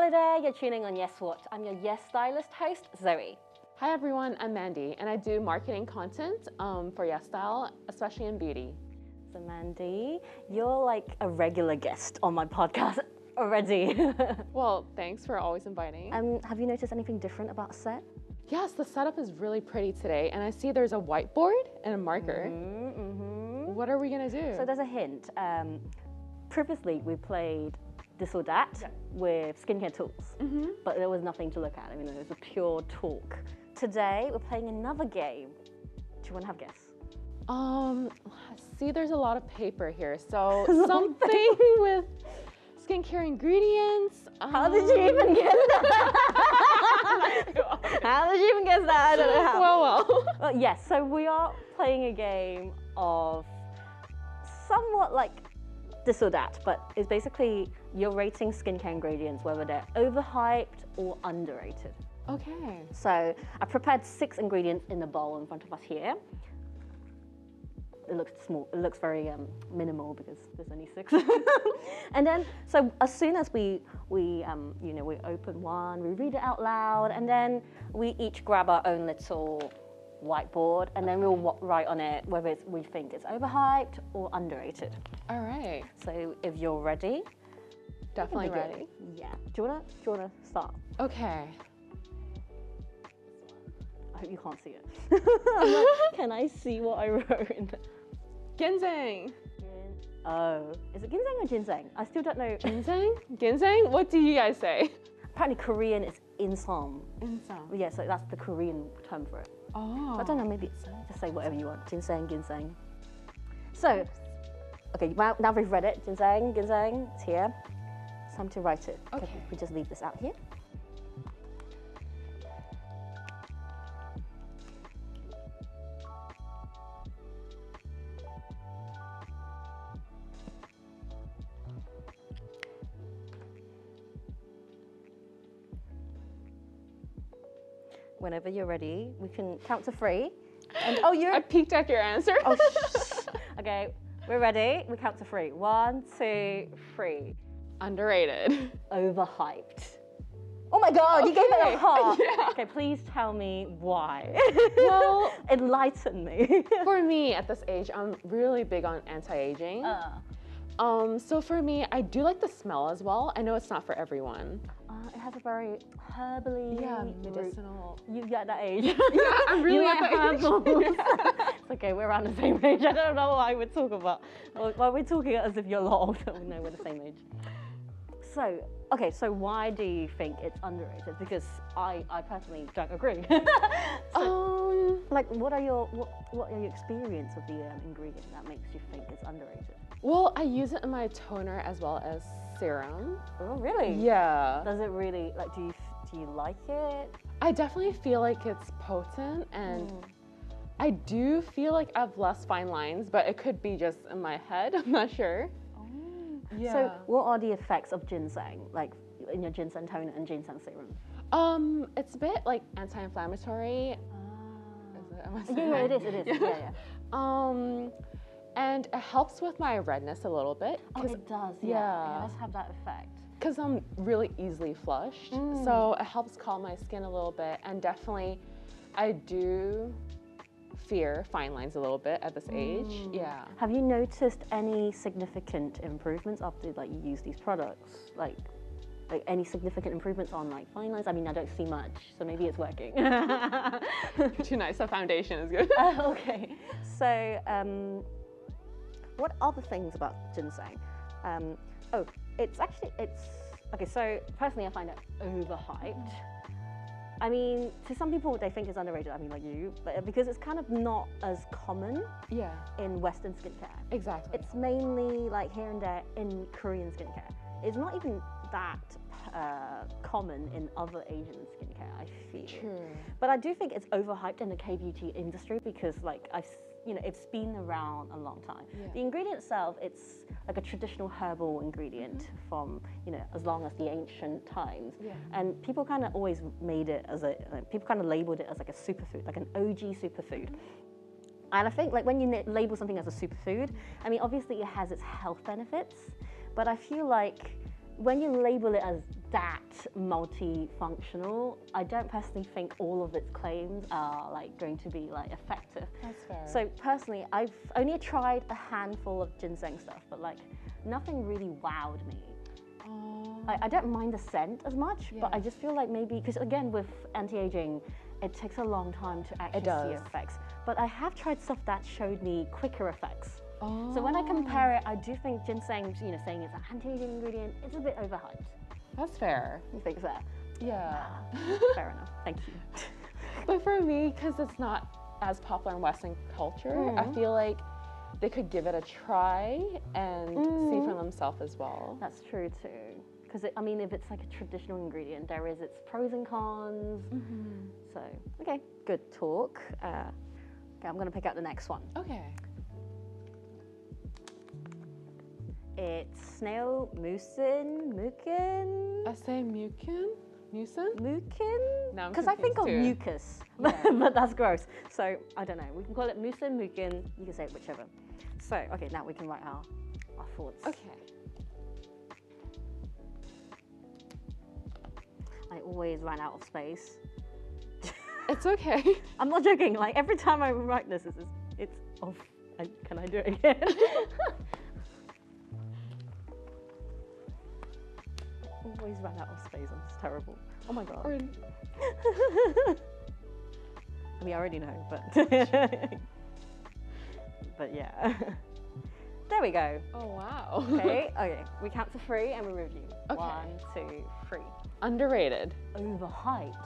Hello there, you're tuning on Yes What. I'm your Yes Stylist host, Zoe. Hi everyone, I'm Mandy, and I do marketing content um, for Yes Style, especially in beauty. So, Mandy, you're like a regular guest on my podcast already. Well, thanks for always inviting. um, have you noticed anything different about set? yes, the setup is really pretty today, and I see there's a whiteboard and a marker. Mm-hmm. What are we gonna do? So, there's a hint. Um, previously, we played this or that with skincare tools, but there was nothing to look at. I mean, it was a pure talk. Today, we're playing another game. Do you want to have a guess? um, see there's a lot of paper here, so something with skincare ingredients. How did you even guess that? how did you even guess that? I don't know how. well, well. Well, yes, so we are playing a game of somewhat like this or that, but it's basically you're rating skincare ingredients, whether they're overhyped or underrated. okay. So I prepared six ingredients in the bowl in front of us here. It looks small. It looks very um, minimal because there's only six. and then, so as soon as we we um, you know we open one, we read it out loud, and then we each grab our own little whiteboard, and then we'll write on it whether it's, we think it's overhyped or underrated. All right. So if you're ready, Definitely ready. Yeah. Do you wanna do you wanna start? Okay. I hope you can't see it. Like, Can I see what I wrote in? Ginseng. Oh, is it ginseng or ginseng? I still don't know. Ginseng? Ginseng? What do you guys say? Apparently, Korean is insom. Ginseng. Yeah, so that's the Korean term for it. Oh. I don't know, maybe it's just say whatever you want. Ginseng, ginseng. So, okay, now, now we've read it. Ginseng, ginseng, it's here. It's time to write it. Okay. We just leave this out here. Whenever you're ready, we can count to three. And oh, you're I peeked at your answer. Oh, shh. okay, we're ready. We count to three. One, two, three. Underrated. Overhyped. Oh my god, you gave it a heart. yeah. Okay, please tell me why. Well- enlighten me. For me, at this age, I'm really big on anti-aging. uh, Um, so for me, I do like the smell as well. I know it's not for everyone. uh, it has a very herbally. root- medicinal. You get that age. Yeah, I'm really at like that age. Yeah. it's okay, we're around the same age. I don't know why we're talking about. Why we're talking as if you're a lot older. No, we're the same age. So, okay, so why do you think it's underrated? Because I, I personally don't agree. so, Um, like, what are your what, what are your experience of the um, ingredient that makes you think it's underrated? Well, I use it in my toner as well as serum. Oh, really? Yeah. Does it really like? Do you do you like it? I definitely feel like it's potent and I do feel like I have less fine lines, but it could be just in my head. I'm not sure. Yeah. So, what are the effects of ginseng, like in your ginseng toner and ginseng serum? Um, it's a bit like anti-inflammatory. Is it? Am I Yeah, yeah, it is. It is. Yeah, yeah. Um, and it helps with my redness a little bit Oh, it does. Yeah, yeah. it does have that effect. Because I'm really easily flushed. Mm. So it helps calm my skin a little bit. And definitely, I do fear fine lines a little bit at this age. Mm. Yeah. Have you noticed any significant improvements after like you use these products? Like, like any significant improvements on like fine lines? I mean, I don't see much, so maybe it's working. Too nice. The foundation is good. Uh, okay. So, um, what other things about ginseng? Um, oh, it's actually it's okay. So personally, I find it overhyped. I mean, to some people, they think it's underrated. I mean, like you, but because it's kind of not as common yeah. in Western skincare. Exactly. It's mainly like here and there in Korean skincare. It's not even that uh, common in other Asian skincare. I feel. True. But I do think it's overhyped in the K beauty industry because, like, I've, you know, it's been around a long time. Yeah. The ingredient itself, it's like a traditional herbal ingredient mm-hmm. from, you know, as long as the ancient times. Yeah. And people kind of always made it as a, people kind of labeled it as like a superfood, like an OG superfood. Mm-hmm. And I think like when you label something as a superfood, I mean obviously it has its health benefits, but I feel like when you label it as that multifunctional, I don't personally think all of its claims are like going to be like effective. That's fair. So personally, I've only tried a handful of ginseng stuff, but like nothing really wowed me. Um, I, I don't mind the scent as much, but I just feel like maybe because again with anti-aging, it takes a long time to actually see effects. But I have tried stuff that showed me quicker effects. Oh. So when I compare it, I do think ginseng, you know, saying it's an anti-aging ingredient, it's a bit overhyped. That's fair. You think so? Yeah. Fair enough. Thank you. But for me, because it's not as popular in Western culture, I Mhm. feel like they could give it a try and see for themselves as well. That's true too. Because I mean, if it's like a traditional ingredient, there is its pros and cons. So okay, good talk. Uh, okay, I'm gonna pick out the next one. Okay. It's snail mucin, mucin, I say mucin, mucin. mucin. I'm Because I think of confused mucus, Yeah. but that's gross. So I don't know. We can call it mucin, mucin. You can say it whichever. So okay, now we can write our our thoughts. Okay. I always run out of space. It's okay. I'm not joking. Like every time I write this, it's it's off. Can I do it again? always run out of space. I'm just terrible. Oh my god. I mean, I already know, but but yeah. there we go. oh wow. Okay, okay. We count to three and we review. Okay. One, two, three. Underrated. Overhyped.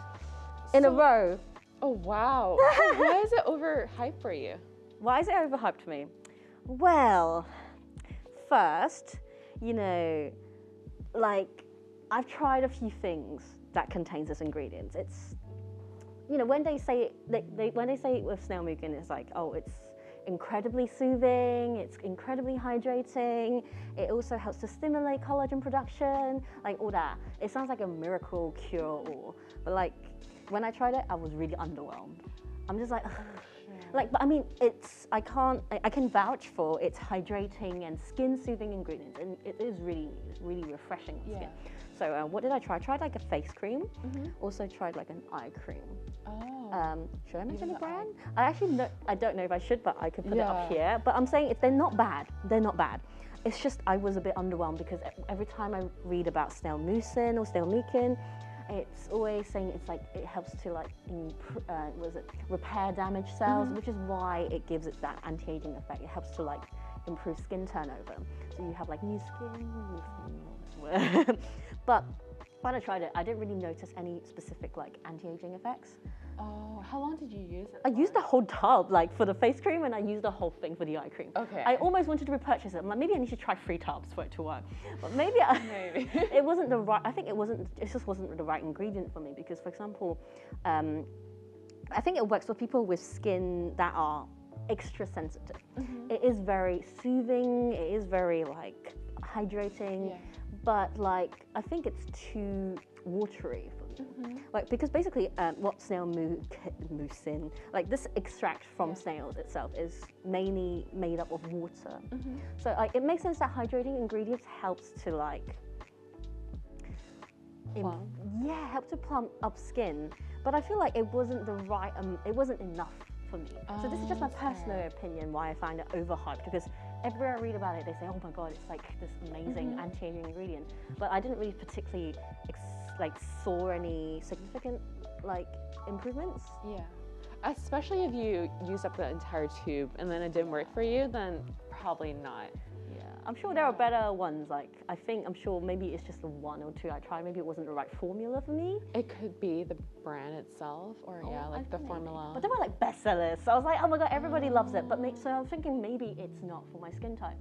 In a row. Oh wow. Why is it overhyped for you? Why is it overhyped for me? Well, first, you know, like I've tried a few things that contains this ingredients. It's, you know, when they say it, they, they, when they say it with snail mucin, it's like, oh, it's incredibly soothing. It's incredibly hydrating. It also helps to stimulate collagen production, like all that. It sounds like a miracle cure all, but like when I tried it, I was really underwhelmed. I'm just like. Like, but I mean, it's I can't I, I can vouch for its hydrating and skin soothing ingredients, and it is really really refreshing on skin. So uh, what did I try? I tried like a face cream. Also tried like an eye cream. Oh. Um, should I mention the the eye- brand? I actually no, I don't know if I should, but I could put it up here. But I'm saying if they're not bad, they're not bad. It's just I was a bit underwhelmed because every time I read about snail mucin or snail mucin, it's always saying it's like it helps to like uh, was it repair damaged cells, which is why it gives it that anti-aging effect. It helps to like improve skin turnover, so you have like new skin, new skin. but when I tried it, I didn't really notice any specific like anti-aging effects. oh, how long did you use it? I used the whole tub like for the face cream, and I used the whole thing for the eye cream. Okay. I almost wanted to repurchase it. I'm like, maybe I need to try three tubs for it to work. But maybe I, Maybe. it wasn't the right. I think it wasn't. It just wasn't the right ingredient for me because, for example, um, I think it works for people with skin that are extra sensitive. Mm-hmm. It is very soothing. It is very like hydrating. Yeah. But like, I think it's too watery for me. Mm-hmm. Like because basically, um, what snail mu- mucin, like this extract from Yeah. snails itself, is mainly made up of water. Mm-hmm. So like, it makes sense that hydrating ingredients helps to like, yeah, help to plump up skin. But I feel like it wasn't the right, um, it wasn't enough for me. so this is just my personal Okay. opinion why I find it overhyped because everywhere I read about it, they say, oh my god, it's like this amazing Mm-hmm. anti-aging ingredient. But I didn't really particularly ex- like saw any significant like improvements. Yeah. Especially if you use up the entire tube and then it didn't work for you, then probably not. Yeah, I'm sure there are better ones. Like I think I'm sure maybe it's just the one or two I tried. Maybe it wasn't the right formula for me. It could be the brand itself or yeah, Oh, like I the think maybe. formula. But they were like bestsellers. So I was like, oh my god, everybody loves it. But so I was thinking maybe it's not for my skin type.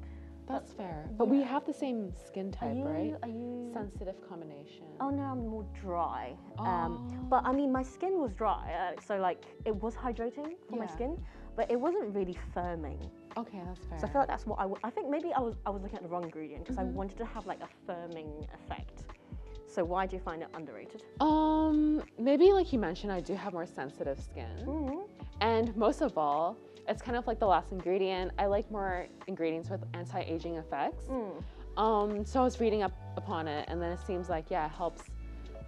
That's fair. But we have the same skin type, you? right? Are you? Sensitive combination. Oh no, I'm more dry. Oh. Um, but I mean, my skin was dry, uh, so like it was hydrating for my skin, but it wasn't really firming. Okay, that's fair. So I feel like that's what I. W- I think maybe I was I was looking at the wrong ingredient because Mm-hmm. I wanted to have like a firming effect. So why do you find it underrated? um, maybe like you mentioned, I do have more sensitive skin. Mm-hmm. And most of all, it's kind of like the last ingredient. I like more ingredients with anti-aging effects. Mm. Um, so I was reading up upon it, and then it seems like yeah, it helps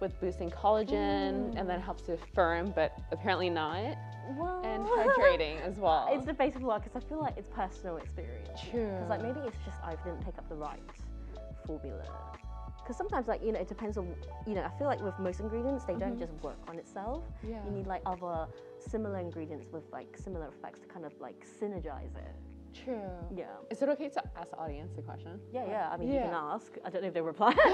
with boosting collagen, and then mm. helps to firm, but apparently not, Well, and hydrating as well. It's the basic debatable because I feel like it's personal experience. True. Because like maybe it's just I didn't pick up the right formula. Because sometimes like you know it depends on you know I feel like with most ingredients they don't mm-hmm. just work on itself. Yeah. You need like other similar ingredients with like similar effects to kind of like synergize it. True. Yeah. Is it okay to ask the audience a question? Yeah, yeah. I mean, you can ask. I don't know if they reply.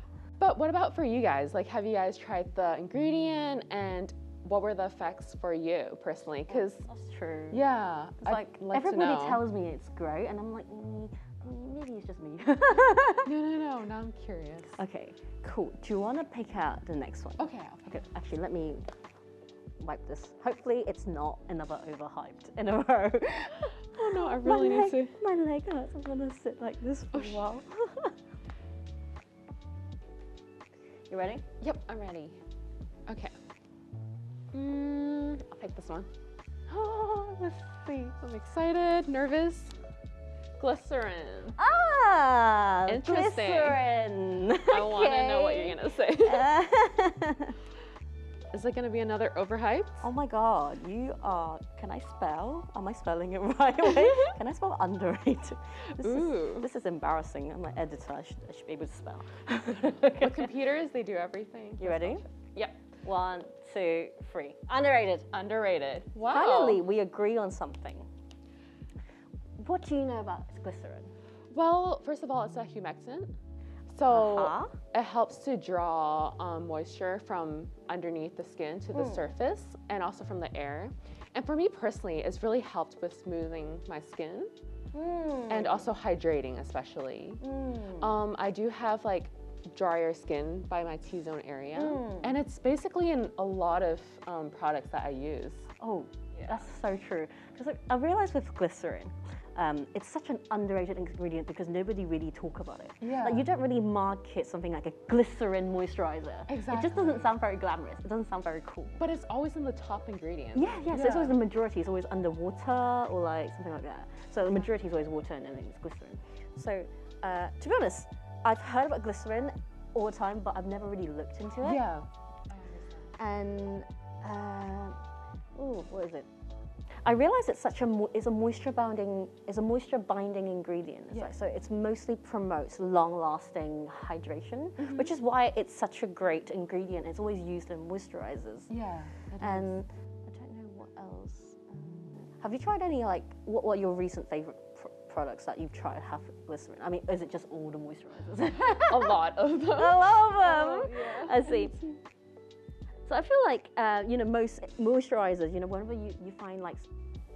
But what about for you guys? Like, have you guys tried the ingredient, and what were the effects for you personally? Because That's true. yeah, like, like everybody tells me it's great, and I'm like, mm, maybe it's just me. No, no, no. Now I'm curious. okay, cool. Do you want to pick out the next one? Okay. Okay, actually, let me wipe this. Hopefully, it's not another overhyped in a row. Oh no, I my really need leg, to. My leg hurts. I'm gonna sit like this for a while. you ready? Yep, I'm ready. Okay. Mm, I'll pick this one. Oh, let's see. I'm excited, nervous. Glycerin. Ah, Interesting. glycerin. I want to know what you're gonna say. Is it gonna be another overhyped? oh my god, you are. Can I spell? Am I spelling it right away? Can I spell underrated? This Ooh. Is, this is embarrassing. I'm an editor. I should, I should be able to spell. With computers, they do everything. You ready? Yep. One, two, three. Underrated. Underrated. Wow. Finally, we agree on something. What do you know about glycerin? Well, first of all, it's a humectant. So Uh-huh. it helps to draw um, moisture from underneath the skin to the Hmm. surface and also from the air. And for me personally, it's really helped with smoothing my skin and also hydrating, especially. Mm. Um, I do have like drier skin by my T zone area, Mm. and it's basically in a lot of um, products that I use. Oh, that's so true. Because like, I realized with glycerin, um, it's such an underrated ingredient because nobody really talk about it. Yeah. Like you don't really market something like a glycerin moisturizer. Exactly. It just doesn't sound very glamorous. It doesn't sound very cool. But it's always in the top ingredient. Yeah, yeah. So it's always the majority. It's always underwater or like something like that. So the majority is always water and then it's glycerin. So uh, to be honest, I've heard about glycerin all the time, but I've never really looked into it. Yeah. and uh, ooh, what is it? I realize it's such a is a moisture binding is a moisture binding ingredient. It's Yeah. like- so it's mostly promotes long lasting hydration, Mm-hmm. which is why it's such a great ingredient. It's always used in moisturizers. Yeah. And I don't know what else. Um, have you tried any like what, what your recent favorite pr- products that you've tried have glycerin? I mean, is it just all the moisturizers? a lot of them. I love Oh, them. yeah. I see. So I feel like uh, you know most moisturizers. You know whenever you, you find like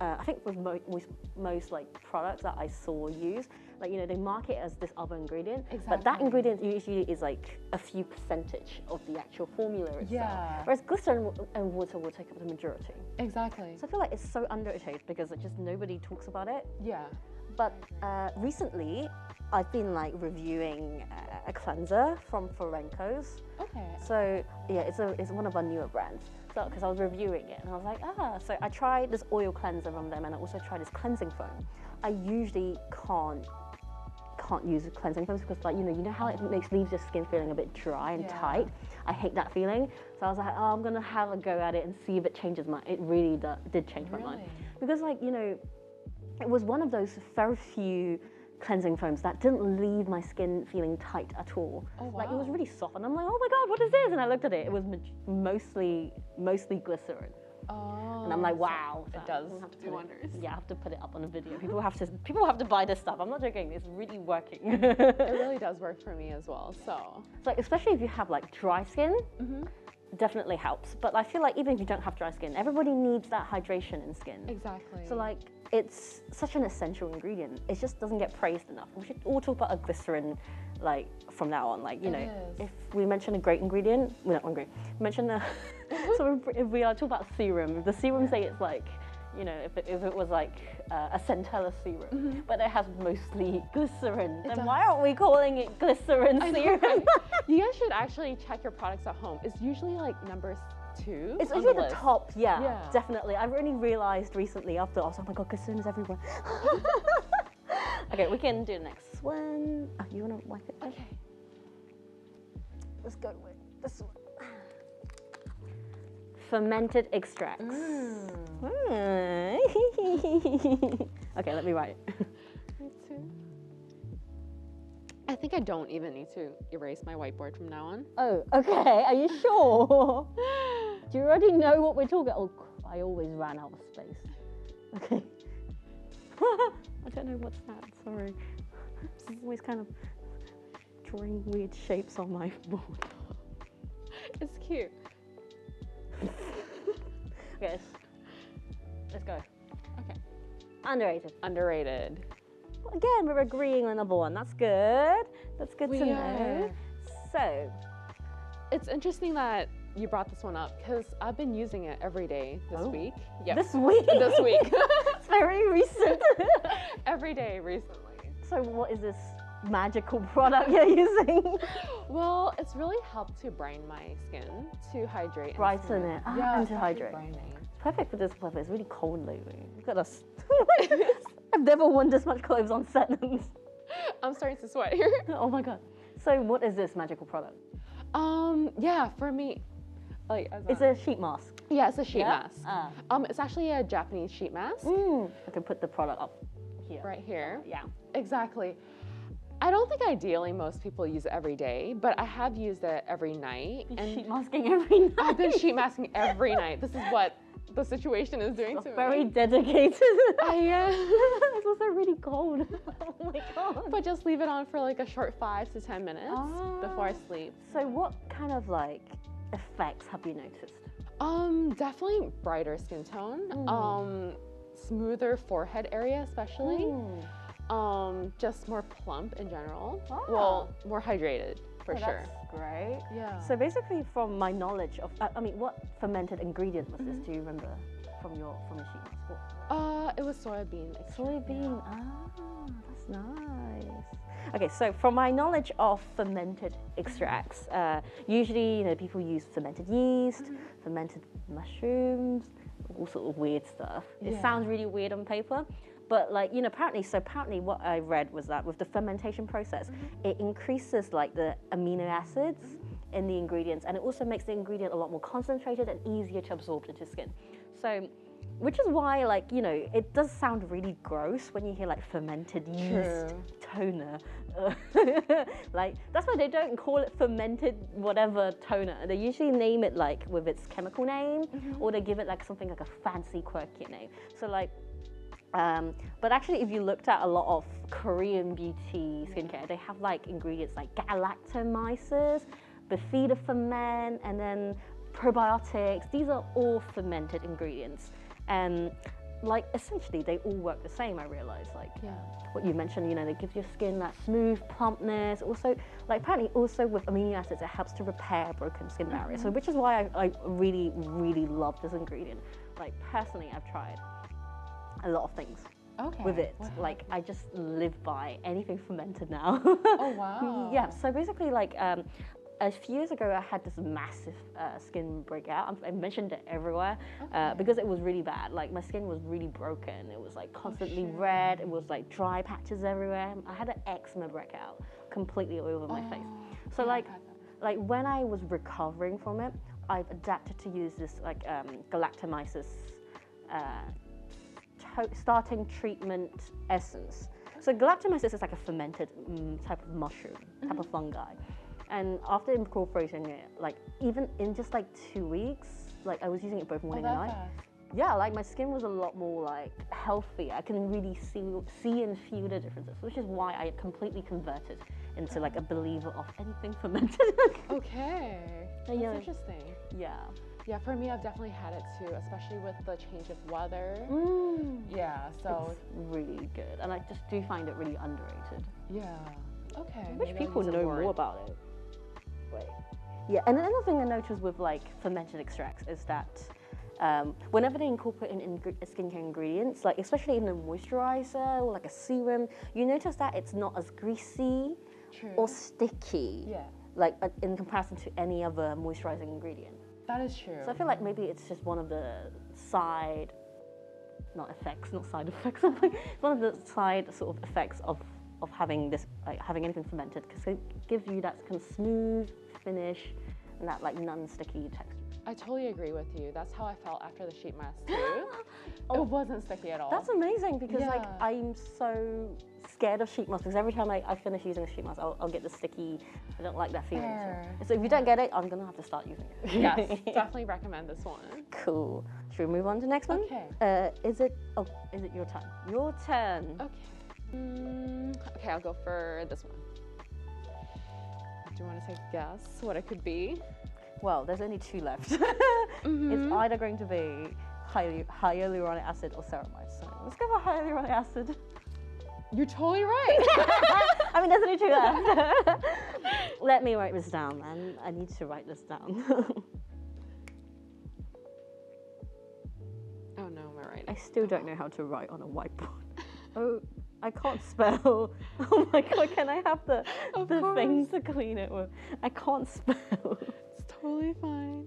uh, I think with mo- most, most like products that I saw used, like you know they mark it as this other ingredient, but that ingredient usually is like a few percentage of the actual formula itself. Yeah. Whereas glycerin and water will take up the majority. Exactly. So I feel like it's so underrated because it just nobody talks about it. Yeah. But uh, recently, I've been like reviewing uh, a cleanser from Forenco's. Okay. So yeah, it's a it's one of our newer brands. So because I was reviewing it and I was like, ah, so I tried this oil cleanser from them and I also tried this cleansing foam. I usually can't can't use cleansing foams because like you know you know how it makes leaves your skin feeling a bit dry and Yeah. tight. I hate that feeling. So I was like, oh, I'm gonna have a go at it and see if it changes my. It really do, did change my mind because like you know, it was one of those very few cleansing foams that didn't leave my skin feeling tight at all. Oh, Like it was really soft, and I'm like, oh my god, what is this? And I looked at it. It was mostly mostly glycerin, Oh. and I'm like, so wow. It does have to do put it- wonders. yeah, I have to put it up on a video. People have to people have to buy this stuff. I'm not joking. It's really working. It really does work for me as well. So. So especially if you have like dry skin, Mm-hmm. definitely helps. But I feel like even if you don't have dry skin, everybody needs that hydration in skin. Exactly. So like it's such an essential ingredient. It just doesn't get praised enough. We should all talk about a glycerin like from now on. Like you It know, is. if we mention a great ingredient, we're not hungry. Mention a so if- we are talking about serum, if the serum say it's like you know, if it, if it was like uh, a centella serum, but it has mostly glycerin, then why aren't we calling it glycerin I know, serum? right? you guys should actually check your products at home. It's usually like number two. It's usually the, list. top, yeah, Yeah. definitely. I've only realized recently after I was like, oh my god, glycerin's everywhere. Okay, we can do the next one. Oh, you wanna wipe it? Okay. Let's go with this one. Fermented extracts. Mm. Mm. okay, let me write. I think I don't even need to erase my whiteboard from now on. Oh, okay. Are you sure? Do you already know what we're talking? Oh, I always ran out of space. Okay. I don't know what's that. Sorry. I'm always kind of drawing weird shapes on my board. It's cute. Okay, let's, let's go. Okay. Underrated. Underrated. Again, we're agreeing on number one. That's good. That's good We to know. are. So, It's interesting that you brought this one up because I've been using it every day this Oh. week. Yep. this week. this week. it's very recent. every day recently. so, what is this magical product you're using? Well, it's really helped to brighten my skin, to hydrate. Brighten it. Ah, yeah, and to hydrate. Brining. Perfect for this weather. It's really cold lately. Look at us. I've never worn this much clothes on set. I'm starting to sweat here. oh my god. So, what is this magical product? Um, yeah, for me, like, as It's a sheet mask. yeah, it's a sheet Yeah? mask. Ah. Um, it's actually a Japanese sheet mask Mm. I can put the product up here. right here. Yeah. Exactly. I don't think ideally most people use it every day, but I have used it every night. And sheet masking every night. I've been sheet masking every night. This is what the situation is doing to very me. dedicated. I, uh, it's also really cold. oh my god. but just leave it on for like a short five to ten minutes before I Ah. sleep. So, what kind of like effects have you noticed? Um, definitely brighter skin tone. Mm. Um, smoother forehead area, especially. Mm. Um, just more plump in general. Ah. Well, more hydrated for Oh, sure. Great. Yeah. So basically, from my knowledge of, uh, I mean, what fermented ingredient was this? Do you remember from your from your? What? uh, it was soybean. extract. Soybean. Ah, that's nice. Okay, so from my knowledge of fermented extracts, uh, usually you know people use fermented yeast, fermented mushrooms, all sort of weird stuff. It sounds really weird on paper, but like you know apparently, so apparently what I read was that with the fermentation process, mm-hmm. it increases like the amino acids in the ingredients, and it also makes the ingredient a lot more concentrated and easier to absorb into skin. So which is why, like, you know, it does sound really gross when you hear like fermented yeast True. toner. Like, that's why they don't call it fermented whatever toner. They usually name it like with its chemical name, mm-hmm. or they give it like something like a fancy, quirky name. So, like, um, but actually, if you looked at a lot of Korean beauty skincare, they have like ingredients like galactomyces, bifida ferment, and then probiotics. These are all fermented ingredients, and like essentially they all work the same. I realize, like Yeah. what you mentioned, you know, they give your skin that smooth plumpness. Also, like apparently, also with amino acids, it helps to repair broken skin barriers. So, which is why I, I really, really love this ingredient. Like personally, I've tried a lot of things Okay. with it. What Like I just live by anything fermented now. Oh wow. yeah. So basically, like um, a few years ago, I had this massive uh, skin breakout. I mentioned it everywhere uh, because it was really bad. Like my skin was really broken. It was like constantly red. It was like dry patches everywhere. I had an eczema breakout completely all over my face. So yeah, like, I've had that. like when I was recovering from it, I've adapted to use this like um, galactomyces uh, starting treatment essence. So galactomyces is like a fermented mm, type of mushroom, type of fungi. And after incorporating it, like even in just like two weeks, like I was using it both Oh, morning and night. fast. Yeah, like my skin was a lot more like healthy. I can really see see and feel the differences, which is why I completely converted into like a believer of anything fermented. Okay. That's yeah. interesting. yeah. Yeah, for me, I've definitely had it too, especially with the change of weather. Mm. Yeah. So It's really good, and I just do find it really underrated. yeah. Okay. I wish people know more. about it. Wait. Yeah, and another thing I noticed with like fermented extracts is that um, whenever they incorporate in ingre- skincare ingredients, like especially in a moisturizer or like a serum, you notice that it's not as greasy True. or sticky, yeah, like uh, in comparison to any other moisturizing ingredient. That is true. So I feel like maybe it's just one of the side not effects, not side effects. it's one of the side sort of effects of of having this like having anything fermented because it gives you that kind of smooth finish and that like non-sticky texture. I totally agree with you. That's how I felt after the sheet mask too. It oh. wasn't sticky at all. That's amazing because like I'm so scared of sheet mask because every time I, I finish using a sheet mask, I'll, I'll get the sticky. I don't like that feeling. So, so if you don't get it, I'm gonna have to start using it. yes, definitely recommend this one. cool. Should we move on to the next one? Okay. Uh, is it? Oh, is it your turn? Your turn. Okay. Mm, okay, I'll go for this one. Do you want to take a guess what it could be? Well, there's only two left. Mm-hmm. It's either going to be hy- hyaluronic acid or ceramide. So let's go for hyaluronic acid. You're totally right. I mean, there's only two left. Let me write this down, man. I need to write this down. oh no, am I right? I still don't know how to write on a whiteboard. Oh, I can't spell. Oh my god, can I have the Of the thing to clean it with? I can't spell. It's totally fine.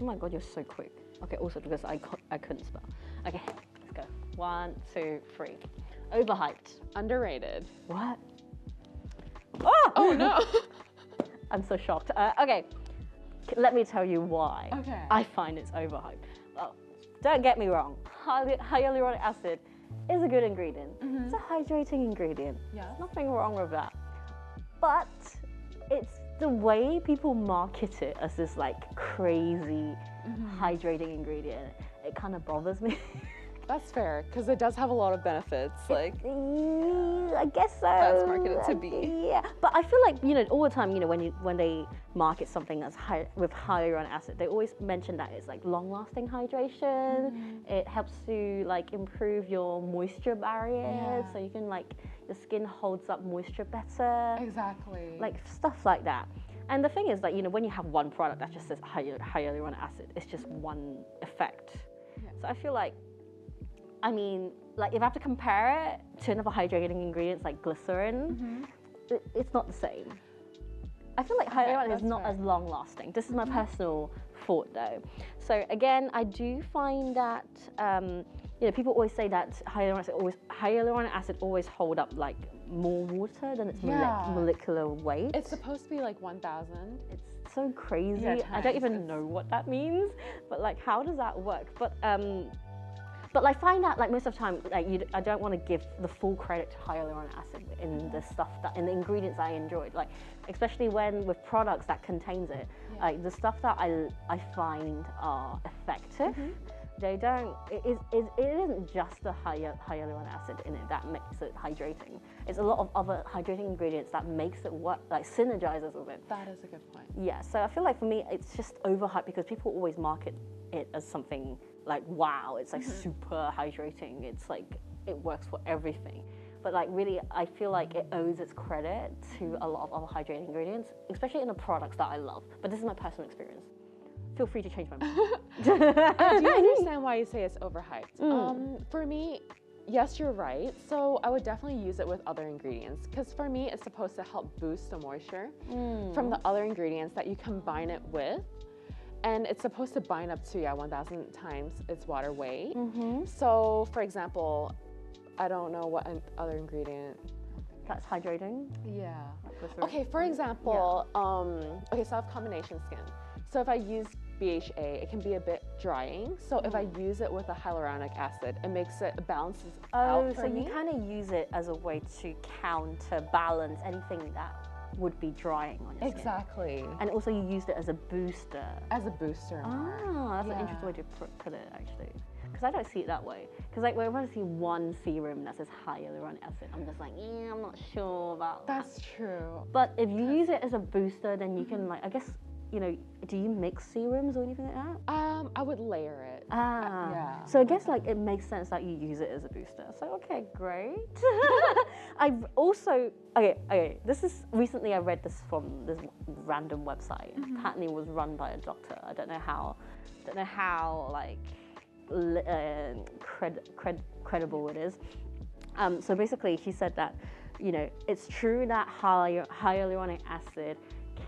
Oh my god, you're so quick. Okay, also because I, I couldn't spell. Okay, let's go. One, two, three. Overhyped. Underrated. What? Oh! Oh no. I'm so shocked. Uh, okay, let me tell you why Okay. I find it's overhyped. Well, don't get me wrong. Hy- hyaluronic acid is a good ingredient. It's a hydrating ingredient. Yeah. There's nothing wrong with that. But it's the way people market it as this like crazy mm-hmm. hydrating ingredient. It kind of bothers me. That's fair because it does have a lot of benefits. Like, Mm, I guess so. That's marketed to be. Yeah, but I feel like you know all the time. You know when you when they market something that's high, with hyaluronic acid, they always mention that it's like long-lasting hydration. Mm-hmm. It helps to like improve your moisture barrier, Yeah. so you can like the skin holds up moisture better exactly. like stuff like that. And the thing is that you know when you have one product that just says hy- hyaluronic acid, it's just one effect. Yeah. So I feel like, I mean, like if I have to compare it to another hydrating ingredients like glycerin, it, it's not the same. I feel like hyaluronic is not fair. as long lasting. This is my personal thought though. So again, I do find that um, you know people always say that hyaluronic acid always hyaluronic acid always hold up like more water than its mole- Yeah. molecular weight. it's supposed to be like 1,000. It's so crazy. Yeah, I don't even know what that means, but like, how does that work? But um, but like, find out like most of the time, like, you, I don't want to give the full credit to hyaluronic acid in the stuff that in the ingredients I enjoyed, like especially when with products that contains it, like the stuff that I I find are effective. Mm-hmm. They don't. It, is, it, it isn't just the hy- hyaluronic acid in it that makes it hydrating. It's a lot of other hydrating ingredients that makes it work, like synergizes with it. That is a good point. Yeah, so I feel like for me, it's just overhyped because people always market it as something like, wow, it's like mm-hmm. super hydrating. It's like, it works for everything. But like, really, I feel like it owes its credit to a lot of other hydrating ingredients, especially in the products that I love. But this is my personal experience. Feel free to change my mind. I do understand why you say it's overhyped. Mm. Um, for me, yes, you're right. So I would definitely use it with other ingredients because for me, it's supposed to help boost the moisture mm. from the other ingredients that you combine it with. And it's supposed to bind up to, yeah, 1,000 times its water weight. So, for example, I don't know what an other ingredient. That's hydrating. Yeah. glycerin. Okay, for example, um, okay, so I have combination skin. So if I use BHA, it can be a bit drying. So if I use it with a hyaluronic acid, it makes it balances Oh, out so you kind of use it as a way to counterbalance anything that would be drying on your skin. Exactly. And also you used it as a booster. As a booster. Ah, that's an interesting way to put, it actually. Because I don't see it that way. Because like whenever I see one serum that says hyaluronic acid, I'm just like, yeah, I'm not sure about that. That's true. But if you use it as a booster, then you can like, I guess, you know, do you mix serums or anything like that? Um, I would layer it. Ah, yeah. So I guess like it makes sense that you use it as a booster. So okay, great. I've also okay, okay. This is recently I read this from this random website. Apparently, it was run by a doctor. I don't know how, don't know how like uh, cred- cred- credible it is. Um, so basically, she said that you know it's true that hy- hyaluronic acid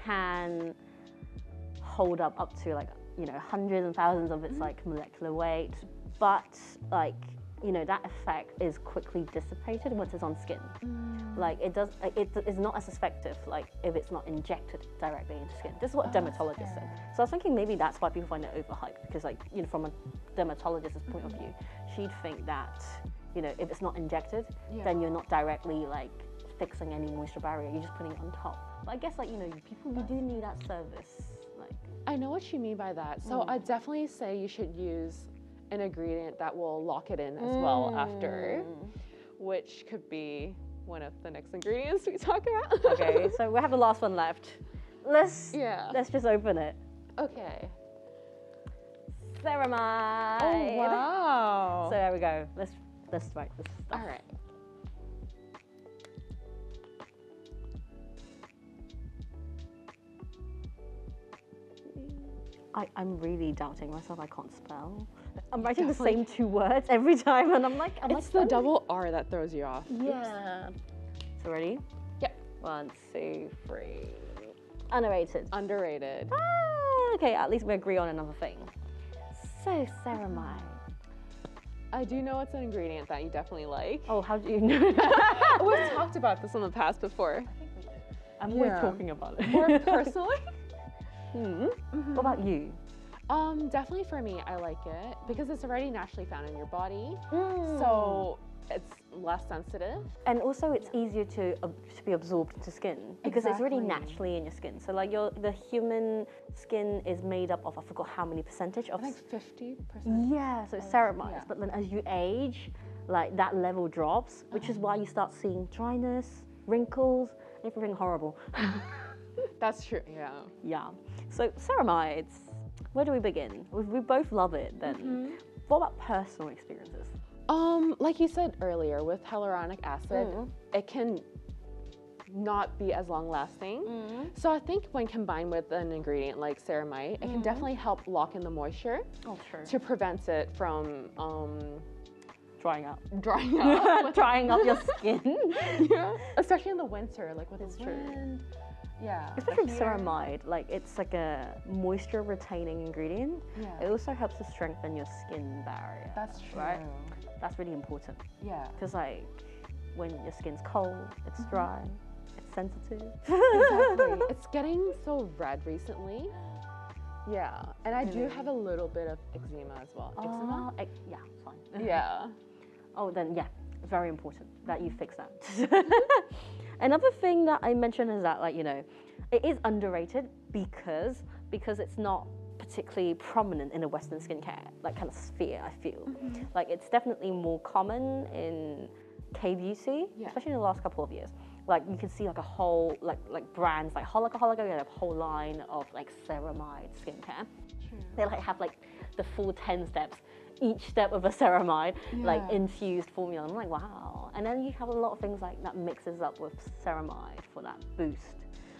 can hold up up to like you know hundreds and thousands of its mm-hmm. like molecular weight, but like you know that effect is quickly dissipated once it's on skin. Mm. Like it does, like, it is not as effective like if it's not injected directly into skin. This is what a dermatologist said. So I was thinking maybe that's why people find it overhyped because like you know from a dermatologist's point of view, mm-hmm. she'd think that you know if it's not injected, then you're not directly like fixing any moisture barrier. You're just putting it on top. But I guess like you know people you do need that service. I know what you mean by that. So mm. I definitely say you should use an ingredient that will lock it in as well after, mm. which could be one of the next ingredients we talk about. okay, so we have the last one left. Let's Yeah. let's just open it. Okay. Ceramide. Oh wow. So there we go. Let's let's write this stuff. All right. I, I'm really doubting myself. I can't spell. I'm writing the same two words every time, and I'm like, am I It's the double R that throws you off. Yeah. So ready? Yep. One, two, three. Underrated. Underrated. Ah, okay, at least we agree on another thing. So ceramide. I do know it's an ingredient that you definitely like. Oh, how do you know? We've talked about this in the past before. I think we are. always Yeah. talking about it. More personally. Hmm. What about you? Um, definitely for me, I like it because it's already naturally found in your body, Hmm. so it's less sensitive. And also, it's easier to ab- to be absorbed into skin because it's already naturally in your skin. So, like your the human skin is made up of I forgot how many percentage of. I think fifty percent. yeah, so it's ceramides. yeah. But then as you age, like that level drops, which is why you start seeing dryness, wrinkles, everything horrible. That's true. Yeah. yeah. So ceramides. Where do we begin? We, we both love it. Then, Mm-hmm. what about personal experiences? Um, like you said earlier, with hyaluronic acid, Mm. it can not be as long lasting. Mm. So I think when combined with an ingredient like ceramide, it can Mm-hmm. definitely help lock in the moisture Oh, true. to prevent it from um, Drying up. drying up. Drying up your skin. yeah. Especially in the winter, like with It's the true. Wind. Yeah. Especially with here- ceramide, like it's like a moisture retaining ingredient. Yeah. It also helps to strengthen your skin barrier. That's true. Right? That's really important Yeah. because like when your skin's cold, it's mm-hmm. dry, it's sensitive. Exactly. it's getting so red recently. Yeah. And I do have a little bit of eczema as well. Eczema? Oh, ex- yeah, fine. Yeah. Oh, then yeah, it's very important that you fix that. Another thing that I mentioned is that like you know, it is underrated because because it's not particularly prominent in the Western skincare like kind of sphere. I feel mm-hmm. like it's definitely more common in K beauty, Yeah. especially in the last couple of years. Like you can see like a whole like like brands like Holika Holika, you have a whole line of like ceramide skincare they like have like the full 10 steps each step of a ceramide like infused formula i'm like wow and then you have a lot of things like that mixes up with ceramide for that boost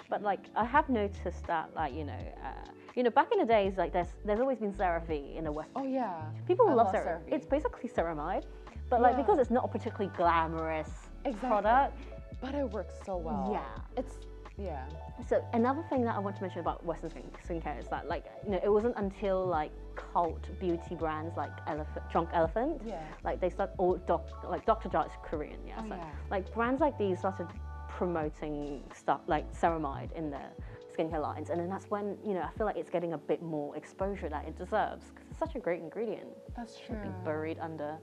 but like i have noticed that like you know uh, you know back in the days like there's there's always been CeraVe in the west Oh yeah. people I love, love CeraVe. CeraVe. it's basically ceramide but like Yeah. because it's not a particularly glamorous Exactly. product But it works so well. Yeah. It's yeah. So another thing that I want to mention about Western skin, skincare is that like you know it wasn't until like cult beauty brands like Elephant, Drunk Elephant, Yeah. like they start or doc, like Dr. Jart's Korean, yeah. Oh, so yeah. like brands like these started promoting stuff like ceramide in their skincare lines, and then that's when you know I feel like it's getting a bit more exposure that it deserves because it's such a great ingredient. That's true. Should Be buried under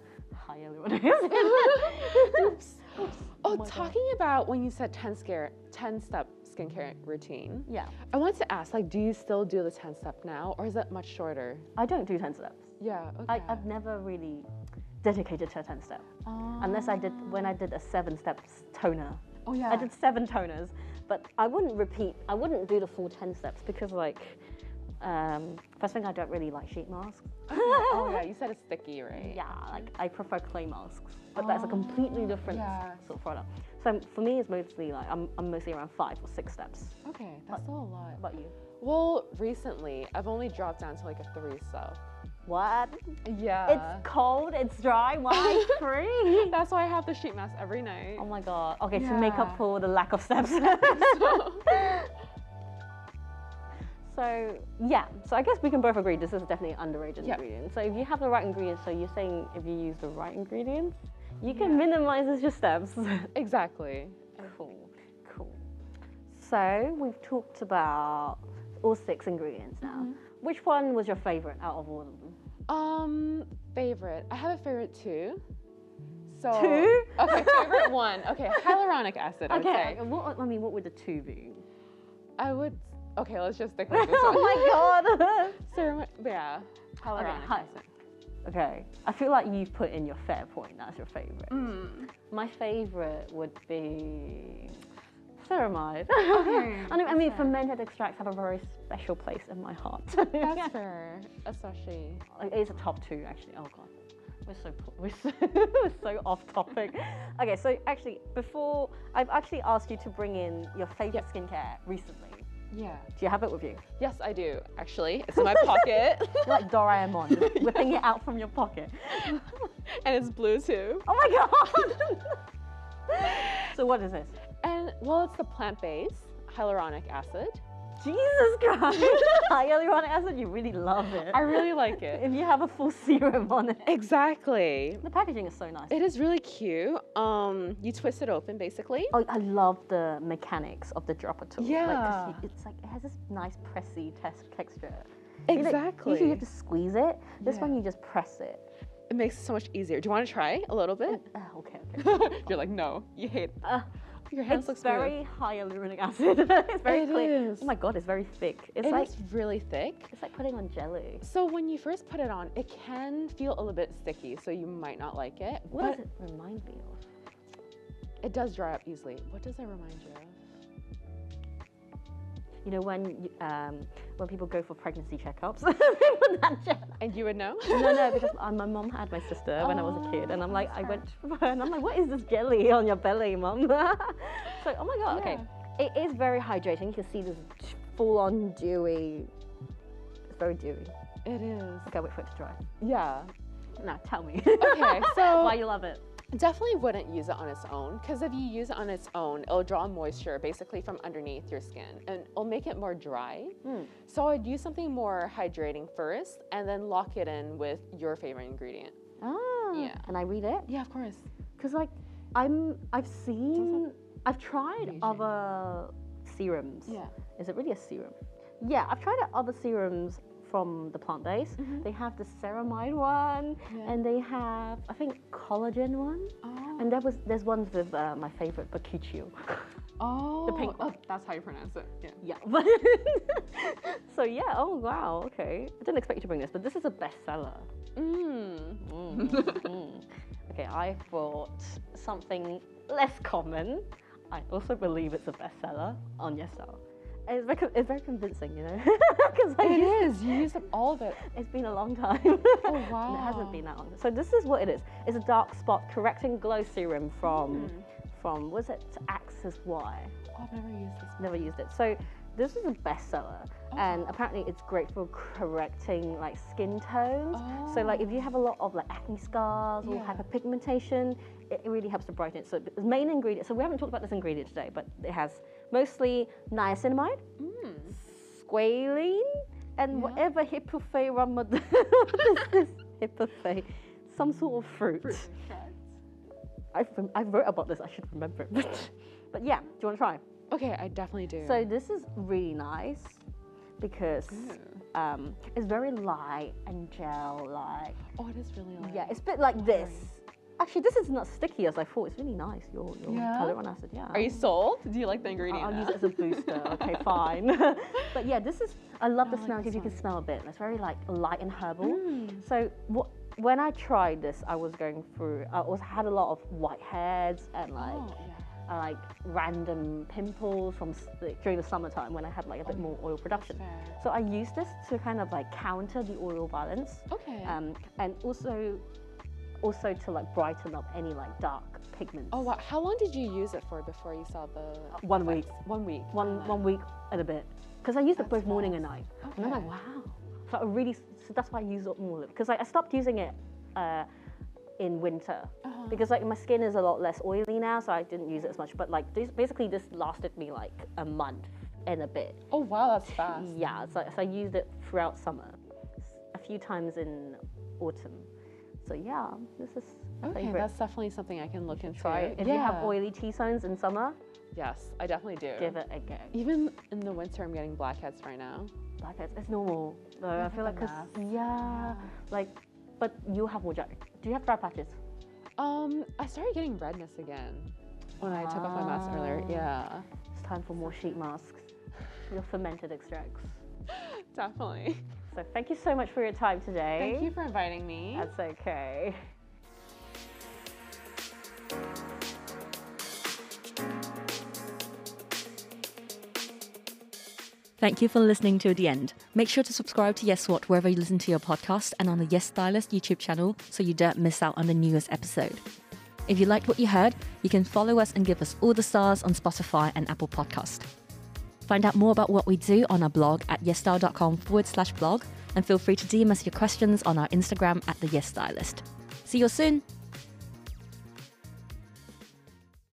hyaluronic acid. Oh, oh God. talking about when you said 10 scare 10 step skincare routine. yeah, I want to ask like do you still do the 10 step now or is it much shorter? I don't do ten steps. Yeah. Okay. I, I've never really dedicated to a 10 step. Unless I did, when I did a seven steps toner. Oh yeah. I did seven toners, but I wouldn't repeat, I wouldn't do the full 10 steps because, like, um, first thing, I don't really like sheet masks. oh yeah, you said it's sticky, right? Yeah, like, I prefer clay masks, but that's a completely different yeah. sort of product. So for me, it's mostly like, I'm, I'm mostly around five or six steps. Okay, that's still a lot. What about you? Well, recently I've only dropped down to like a three step. What? Yeah. it's cold, it's dry, why three? That's why I have the sheet mask every night. Oh my god. Okay, to make up for the lack of steps. So yeah, so I guess we can both agree this is definitely an underrated Yep. ingredient. So if you have the right ingredients, so you're saying if you use the right ingredients, you can Yeah. minimize your steps. Exactly. cool, cool. So we've talked about all six ingredients now. Mm-hmm. Which one was your favorite out of all of them? Um, favorite. I have a favorite too. So Two? Okay, favorite one. Okay, hyaluronic acid. I would Okay, say. what, I mean, what would the two be? I would. Okay, let's just stick with this one. oh my god. Serum, yeah, hyaluronic hi. acid. Okay, I feel like you've put in your fair point. That's your favorite. Mm. My favorite would be ceramide. Okay, I, mean, I mean, fair. fermented extracts have a very special place in my heart. That's fair, especially. It's a top two, actually. Oh god, we're so we're so, we're so off topic. Okay, so actually, before I've actually asked you to bring in your favorite skincare recently. Yeah. Do you have it with you? Yes, I do. Actually, it's in my pocket, You're like Doraemon, just whipping it out from your pocket. and it's blue too. Oh my god! so what is this? And well, it's the plant-based hyaluronic acid. Jesus Christ! Hyaluronic acid, you really love it. I really like it. if you have a full serum on it. Exactly. The packaging is so nice. It is really cute. Um, you twist it open basically. Oh, I love the mechanics of the dropper tool. Like, Yeah. you- it's like it has this nice pressy test texture. Exactly. usually you have to squeeze it. This one you just press it. It makes it so much easier. Do you want to try a little bit? Uh, okay, okay. You're like, no, you hate. Uh, Your hands look smooth. very hyaluronic acid. it's very It clear. Oh is. Oh my god, it's very thick. It's It like really thick. it's like putting on jelly. So when you first put it on, it can feel a little bit sticky, so you might not like it. What but does it remind me of? it does dry up easily. What does it remind you of? You know when um, when people go for pregnancy checkups, they put that gel. And you would know? No, no, because uh, my mom had my sister when I was a kid, and I'm Oh, like, I went to her, and I'm like, what is this jelly on your belly, mom? so, oh my god, okay, it is very hydrating. You can see this full-on dewy. It's very dewy. It is. Okay, wait for it to dry. Yeah. Now, tell me. Okay, so why you love it? Definitely wouldn't use it on its own because if you use it on its own, it'll draw moisture basically from underneath your skin and it'll make it more dry. Hmm. So I'd use something more hydrating first and then lock it in with your favorite ingredient. Ah, Yeah. Can I read it? Yeah, of course. Because like, I'm, I've seen, I've tried other serums. Yeah. Is it really a serum? Yeah, I've tried other serums from the plant base. They have the ceramide one, Mm-hmm. Yeah. and they have I think collagen one, Oh. and there was there's ones with uh, my favorite Bakuchiu. oh. The pink oh, that's how you pronounce it. Yeah. yeah. So yeah. Oh wow. Okay. I didn't expect you to bring this, but this is a bestseller. Mm. Mm, mm. Okay, I thought something less common. I also believe it's a bestseller on YesStyle. And It's very, it's very convincing, you know, because It is. You used up all of it. It's been a long time. Oh, And It hasn't been that long. So this is what it is. It's a dark spot correcting glow serum from mm. from was it Axis Y? Oh, I've never used this. Never used it. So this is a bestseller, oh. and apparently it's great for correcting like skin tones. So like if you have a lot of like acne scars or Yeah. hyperpigmentation, it, it really helps to brighten it. So the main ingredient. So we haven't talked about this ingredient today, but it has mostly niacinamide, Mm. squalene, and Yeah. whatever hippophae what is hippophae? Some sort of fruit. I, rem- I wrote about this. I should remember it. But, but yeah, do you want to try? Okay, I definitely do. So this is really nice because um, it's very light and gel-like. oh, it is really light. Yeah, it's a bit like this. Actually, this is not sticky as I thought. It's really nice. Your your Yeah? hyaluronic acid. Yeah. Are you sold? Do you like the ingredient? I'll use it as a booster. okay, fine. but yeah, this is. I love the like smell because you can smell a bit. It's very like light and herbal. Mm. So what? When I tried this, I was going through. I was had a lot of white whiteheads and like Oh, yeah. uh, like random pimples from like, during the summertime when I had like a bit more oil production. So I used this to kind of like counter the oil balance, Okay. um, and also also to like brighten up any like dark pigments. oh wow. How long did you use it for before you saw the one week. One week. one one week and a bit, because I used it That's both morning and night, and I'm like, wow. So I really, so that's why I use it more because like, I stopped using it. Uh, in winter Uh-huh. because like my skin is a lot less oily now so I didn't use it as much but like this basically this lasted me like a month and a bit. Oh wow, that's fast. Yeah, so, so I used it throughout summer, a few times in autumn. So yeah, this is Okay, favorite. that's definitely something I can look into. Try it. If yeah. you have oily T zones in summer, Yes, I definitely do. give it a go. Even in the winter, I'm getting blackheads right now. Blackheads, it's normal. Though I feel like, 'cause- yeah, like, but you have more jack. Do you have dry patches? Um, I started getting redness again when I took off my mask earlier. Ah. Yeah, It's time for more sheet masks. Your fermented extracts. definitely. So thank you so much for your time today. Thank you for inviting me. That's okay. Thank you for listening to the end. Make sure to subscribe to Yes What wherever you listen to your podcast and on the Yes Stylist YouTube channel so you don't miss out on the newest episode. If you liked what you heard, you can follow us and give us all the stars on Spotify and Apple Podcast. Find out more about what we do on our blog at yesstyle.com forward slash blog and feel free to DM us your questions on our Instagram at the Yes Stylist. See you soon!